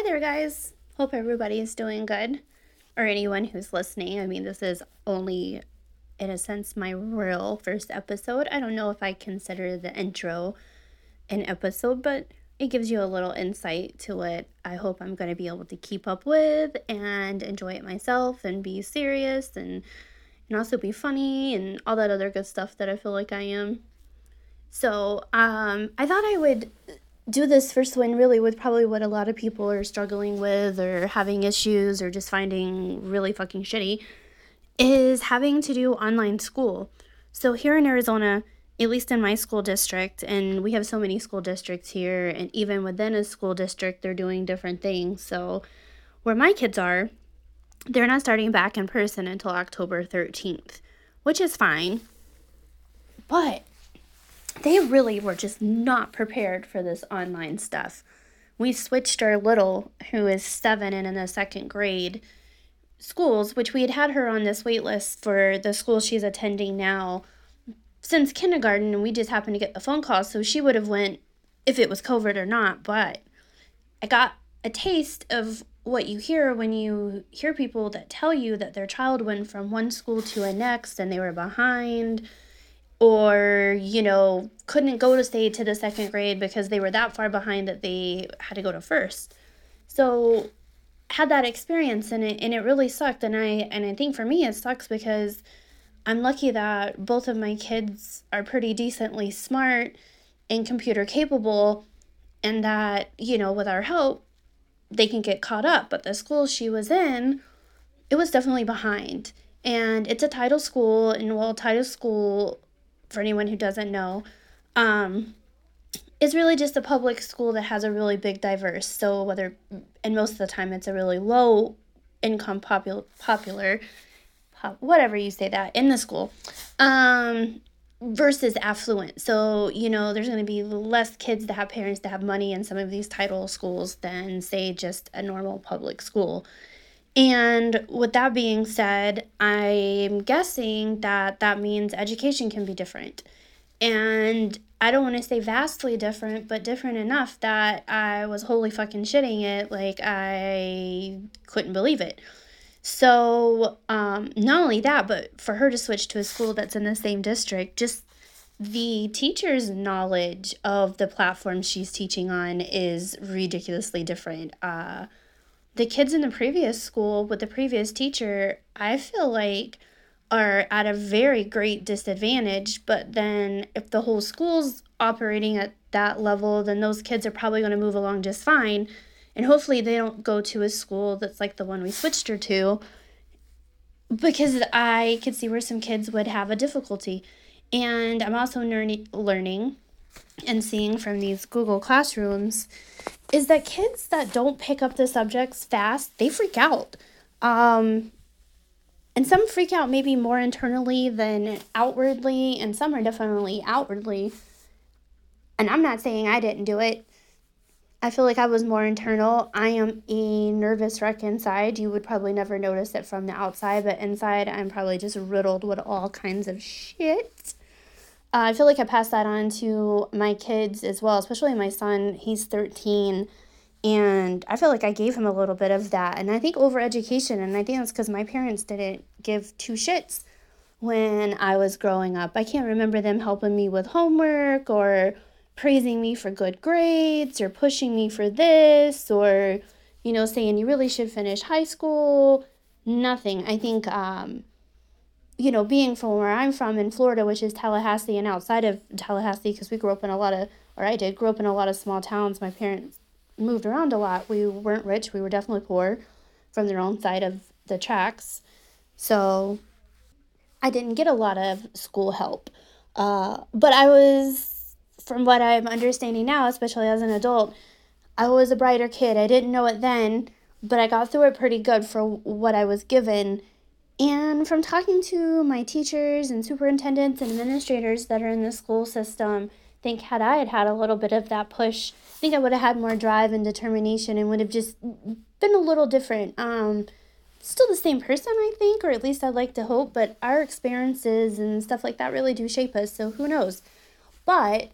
Hi there, guys. Hope everybody's doing good. Or anyone who's listening. I mean, this is only, in a sense, my real first episode. I don't know if I consider the intro an episode, but it gives you a little insight to what I hope I'm going to be able to keep up with and enjoy it myself and be serious and, and also be funny and all that other good stuff that I feel like I am. So, um, I thought I would do this first one really with probably what a lot of people are struggling with or having issues or just finding really fucking shitty is having to do online school. So here in Arizona, at least in my school district, and we have so many school districts here, and even within a school district, they're doing different things. So where my kids are, they're not starting back in person until October 13th, which is fine. But they really were just not prepared for this online stuff. We switched our little, who is seven and in the second grade, schools, which we had had her on this wait list for the school she's attending now since kindergarten, and we just happened to get the phone call, so she would have went if it was COVID or not. But I got a taste of what you hear when you hear people that tell you that their child went from one school to a next and they were behind or you know couldn't go to stay to the second grade because they were that far behind that they had to go to first. So had that experience and it and it really sucked. And I and I think for me it sucks because I'm lucky that both of my kids are pretty decently smart and computer capable and that you know with our help they can get caught up. But the school she was in it was definitely behind. And it's a title school and while title school for anyone who doesn't know, um, is really just a public school that has a really big diverse. So whether, and most of the time it's a really low income popular popular, pop, whatever you say that in the school, um, versus affluent. So you know there's going to be less kids that have parents that have money in some of these title schools than say just a normal public school. And with that being said, I'm guessing that that means education can be different. And I don't want to say vastly different, but different enough that I was wholly fucking shitting it. Like, I couldn't believe it. So, um, not only that, but for her to switch to a school that's in the same district, just the teacher's knowledge of the platform she's teaching on is ridiculously different. Uh, the kids in the previous school with the previous teacher, I feel like are at a very great disadvantage. But then if the whole school's operating at that level, then those kids are probably going to move along just fine. And hopefully they don't go to a school that's like the one we switched her to because I could see where some kids would have a difficulty. And I'm also learning and seeing from these Google classrooms is that kids that don't pick up the subjects fast, they freak out. Um, and some freak out maybe more internally than outwardly, and some are definitely outwardly. And I'm not saying I didn't do it. I feel like I was more internal. I am a nervous wreck inside. You would probably never notice it from the outside, but inside, I'm probably just riddled with all kinds of shit. Uh, I feel like I passed that on to my kids as well, especially my son. He's 13. And I feel like I gave him a little bit of that. And I think over education, and I think that's because my parents didn't give two shits when I was growing up. I can't remember them helping me with homework or praising me for good grades or pushing me for this or, you know, saying you really should finish high school. Nothing. I think um, you know, being from where I'm from in Florida, which is Tallahassee, and outside of Tallahassee, because we grew up in a lot of, or I did, grew up in a lot of small towns. My parents moved around a lot. We weren't rich. We were definitely poor from their own side of the tracks. So I didn't get a lot of school help. Uh, but I was, from what I'm understanding now, especially as an adult, I was a brighter kid. I didn't know it then, but I got through it pretty good for what I was given and from talking to my teachers and superintendents and administrators that are in the school system, I think had I had had a little bit of that push, I think I would have had more drive and determination and would have just been a little different. Um, still the same person, I think, or at least I'd like to hope, but our experiences and stuff like that really do shape us, so who knows. But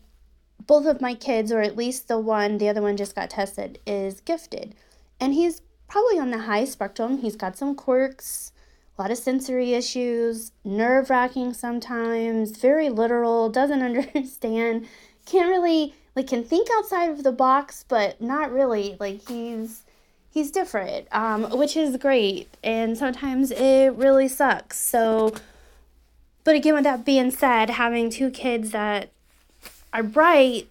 both of my kids, or at least the one, the other one just got tested, is gifted. and he's probably on the high spectrum. He's got some quirks, a lot of sensory issues, nerve wracking sometimes, very literal, doesn't understand, can't really, like, can think outside of the box, but not really. Like, he's. He's different, um, which is great, and sometimes it really sucks. So, but again, with that being said, having two kids that are bright,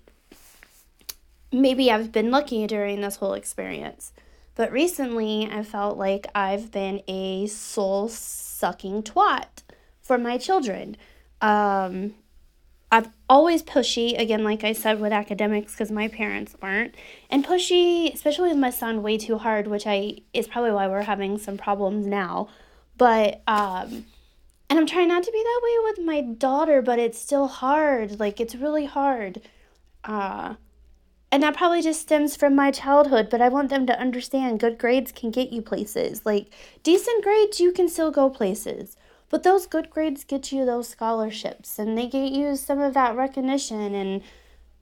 maybe I've been lucky during this whole experience. But recently, I felt like I've been a soul sucking twat for my children. Um, I've always pushy, again, like I said with academics, because my parents weren't, and pushy, especially with my son, way too hard, which I is probably why we're having some problems now. But um, and I'm trying not to be that way with my daughter, but it's still hard. Like it's really hard. Uh and that probably just stems from my childhood, but I want them to understand good grades can get you places. Like decent grades you can still go places. But those good grades get you those scholarships and they get you some of that recognition and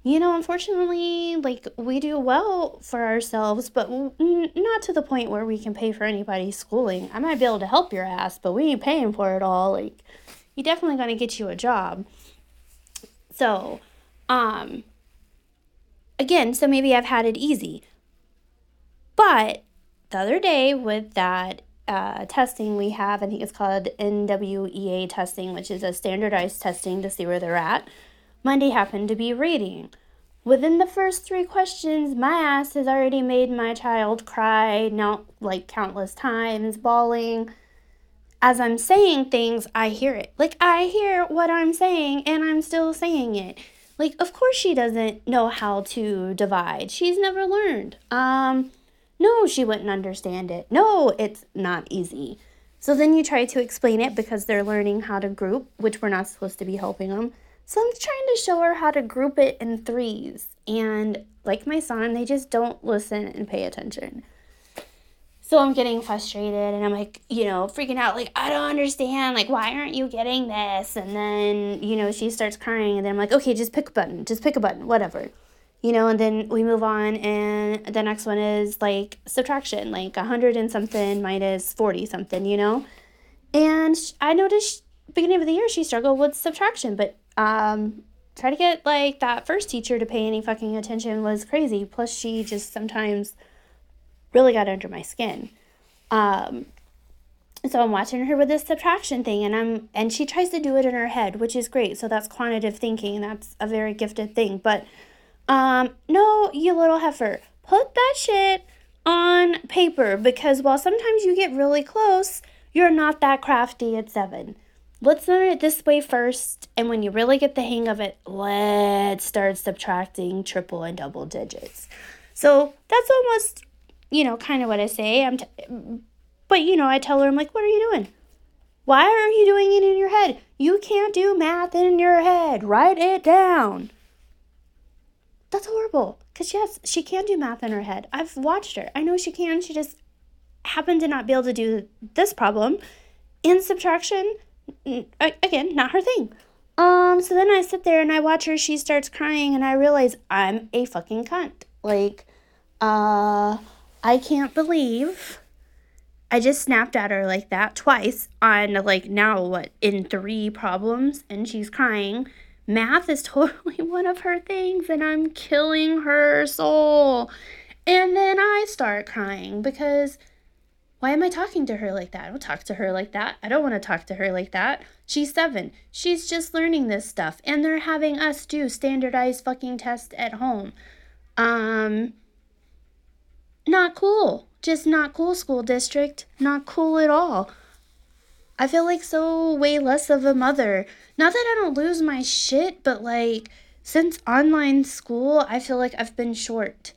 you know, unfortunately, like we do well for ourselves, but n- not to the point where we can pay for anybody's schooling. I might be able to help your ass, but we ain't paying for it all. Like, you definitely gonna get you a job. So, um, again, so maybe I've had it easy. But the other day with that uh, testing we have, I think it's called NWEA testing, which is a standardized testing to see where they're at. Monday happened to be reading. Within the first three questions, my ass has already made my child cry, not like countless times, bawling. As I'm saying things, I hear it. Like, I hear what I'm saying and I'm still saying it. Like, of course, she doesn't know how to divide. She's never learned. Um, no, she wouldn't understand it. No, it's not easy. So then you try to explain it because they're learning how to group, which we're not supposed to be helping them. So I'm trying to show her how to group it in threes. And like my son, they just don't listen and pay attention. So I'm getting frustrated and I'm like, you know, freaking out, like, I don't understand. Like, why aren't you getting this? And then, you know, she starts crying and then I'm like, okay, just pick a button, just pick a button, whatever. You know, and then we move on and the next one is like subtraction, like 100 and something minus 40 something, you know? And I noticed beginning of the year she struggled with subtraction, but um, try to get like that first teacher to pay any fucking attention was crazy. Plus, she just sometimes really got under my skin. Um, so I'm watching her with this subtraction thing, and I'm and she tries to do it in her head, which is great. So that's quantitative thinking. That's a very gifted thing. But um, no, you little heifer, put that shit on paper because while sometimes you get really close, you're not that crafty at seven let's learn it this way first. And when you really get the hang of it, let's start subtracting triple and double digits. So that's almost, you know, kind of what I say. I'm, t- but you know, I tell her, I'm like, what are you doing? Why are you doing it in your head? You can't do math in your head. Write it down. That's horrible. Because, yes, she can do math in her head. I've watched her. I know she can. She just happened to not be able to do this problem. In subtraction, again, not her thing. Um, so then I sit there and I watch her, she starts crying, and I realize I'm a fucking cunt. Like, uh, I can't believe I just snapped at her like that twice on, like, now what, in three problems, and she's crying. Math is totally one of her things, and I'm killing her soul. And then I start crying because why am I talking to her like that? I don't talk to her like that. I don't want to talk to her like that. She's seven. She's just learning this stuff. And they're having us do standardized fucking tests at home. Um, not cool. Just not cool, school district. Not cool at all. I feel like so way less of a mother. Not that I don't lose my shit, but like since online school, I feel like I've been short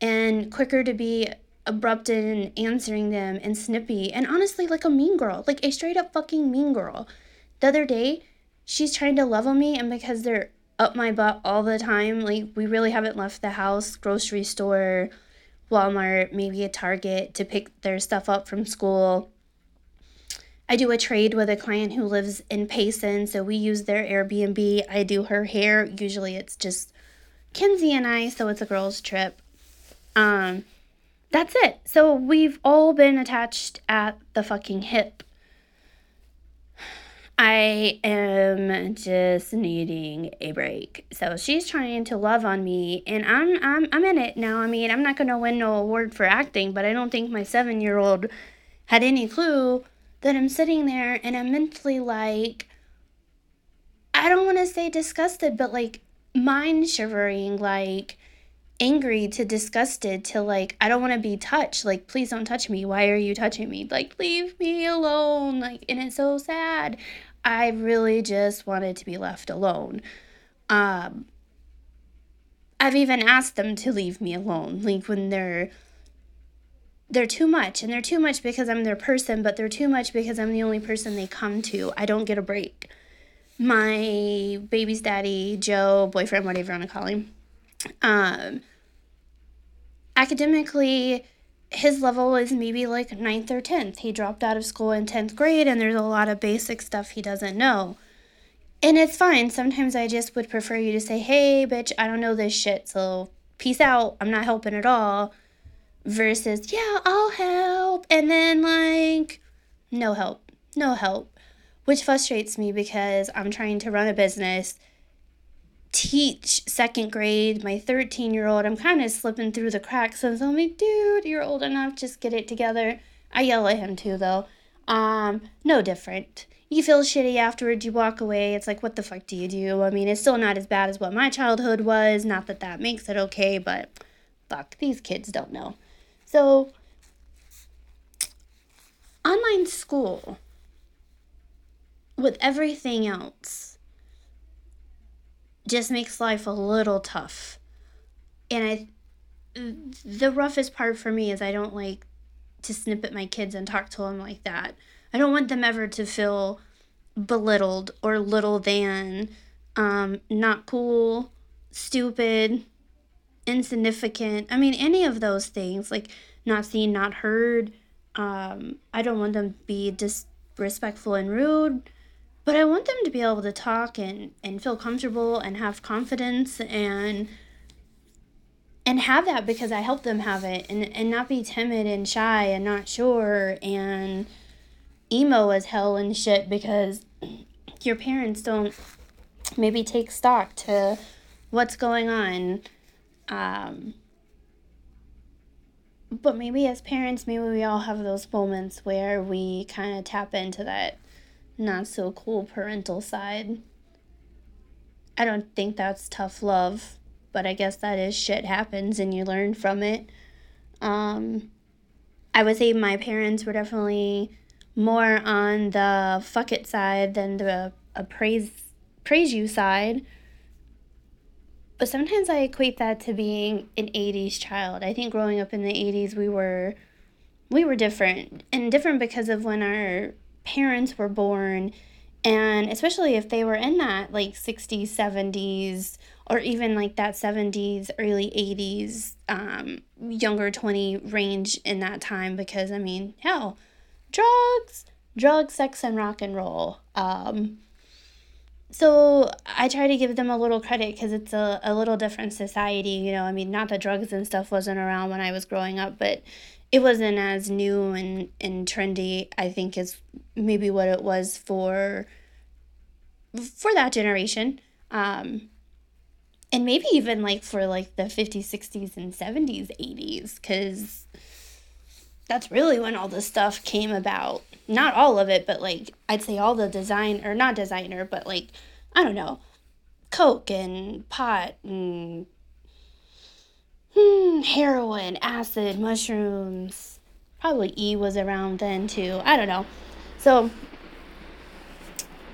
and quicker to be abrupt in answering them and snippy and honestly like a mean girl, like a straight up fucking mean girl. The other day, she's trying to level me and because they're up my butt all the time, like we really haven't left the house, grocery store, Walmart, maybe a Target to pick their stuff up from school. I do a trade with a client who lives in Payson, so we use their Airbnb. I do her hair. Usually it's just Kenzie and I, so it's a girls' trip. Um, that's it. So we've all been attached at the fucking hip. I am just needing a break. So she's trying to love on me and I'm I'm I'm in it now. I mean, I'm not going to win no award for acting, but I don't think my 7-year-old had any clue that I'm sitting there and I'm mentally like I don't want to say disgusted, but like mind shivering like angry to disgusted to like I don't want to be touched. Like please don't touch me. Why are you touching me? Like leave me alone. Like and it's so sad. I really just wanted to be left alone. Um I've even asked them to leave me alone. Like when they're they're too much and they're too much because I'm their person, but they're too much because I'm the only person they come to. I don't get a break. My baby's daddy, Joe, boyfriend, whatever you want to call him, um, academically, his level is maybe like ninth or 10th. He dropped out of school in 10th grade, and there's a lot of basic stuff he doesn't know. And it's fine. Sometimes I just would prefer you to say, hey, bitch, I don't know this shit, so peace out. I'm not helping at all. Versus, yeah, I'll help. And then, like, no help. No help. Which frustrates me because I'm trying to run a business teach second grade, my 13 year old, I'm kind of slipping through the cracks. And so I'm like, dude, you're old enough, just get it together. I yell at him too, though. Um, no different. You feel shitty afterwards, you walk away. It's like, what the fuck do you do? I mean, it's still not as bad as what my childhood was. Not that that makes it okay, but fuck, these kids don't know. So, online school, with everything else, just makes life a little tough. And I the roughest part for me is I don't like to snip at my kids and talk to them like that. I don't want them ever to feel belittled or little than, um, not cool, stupid, insignificant. I mean, any of those things, like not seen, not heard. Um, I don't want them to be disrespectful and rude but I want them to be able to talk and, and feel comfortable and have confidence and and have that because I help them have it and, and not be timid and shy and not sure and emo as hell and shit because your parents don't maybe take stock to what's going on. Um, but maybe as parents, maybe we all have those moments where we kind of tap into that not so cool parental side. I don't think that's tough love, but I guess that is shit happens and you learn from it. Um, I would say my parents were definitely more on the fuck it side than the uh, praise praise you side. But sometimes I equate that to being an 80s child. I think growing up in the 80s we were we were different and different because of when our parents were born and especially if they were in that like 60s 70s or even like that 70s early 80s um, younger 20 range in that time because i mean hell drugs drugs sex and rock and roll. Um, so i try to give them a little credit because it's a, a little different society you know i mean not that drugs and stuff wasn't around when i was growing up but it wasn't as new and, and trendy, I think, as maybe what it was for for that generation. Um, and maybe even like for like the 50s, 60s, and 70s, 80s, because that's really when all this stuff came about. Not all of it, but like I'd say all the design, or not designer, but like, I don't know, Coke and pot and hmm, heroin, acid, mushrooms. Probably E was around then too. I don't know. So,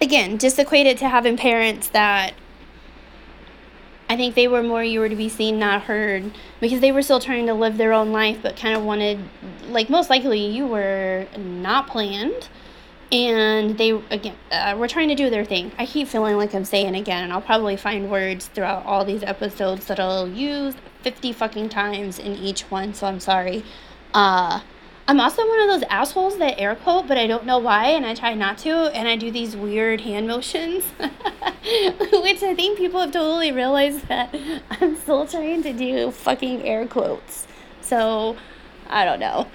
again, just equate it to having parents that I think they were more you were to be seen, not heard, because they were still trying to live their own life, but kind of wanted, like, most likely you were not planned. And they, again, uh, were trying to do their thing. I keep feeling like I'm saying again, and I'll probably find words throughout all these episodes that I'll use 50 fucking times in each one, so I'm sorry. Uh, I'm also one of those assholes that air quote, but I don't know why, and I try not to, and I do these weird hand motions, which I think people have totally realized that I'm still trying to do fucking air quotes. So, I don't know.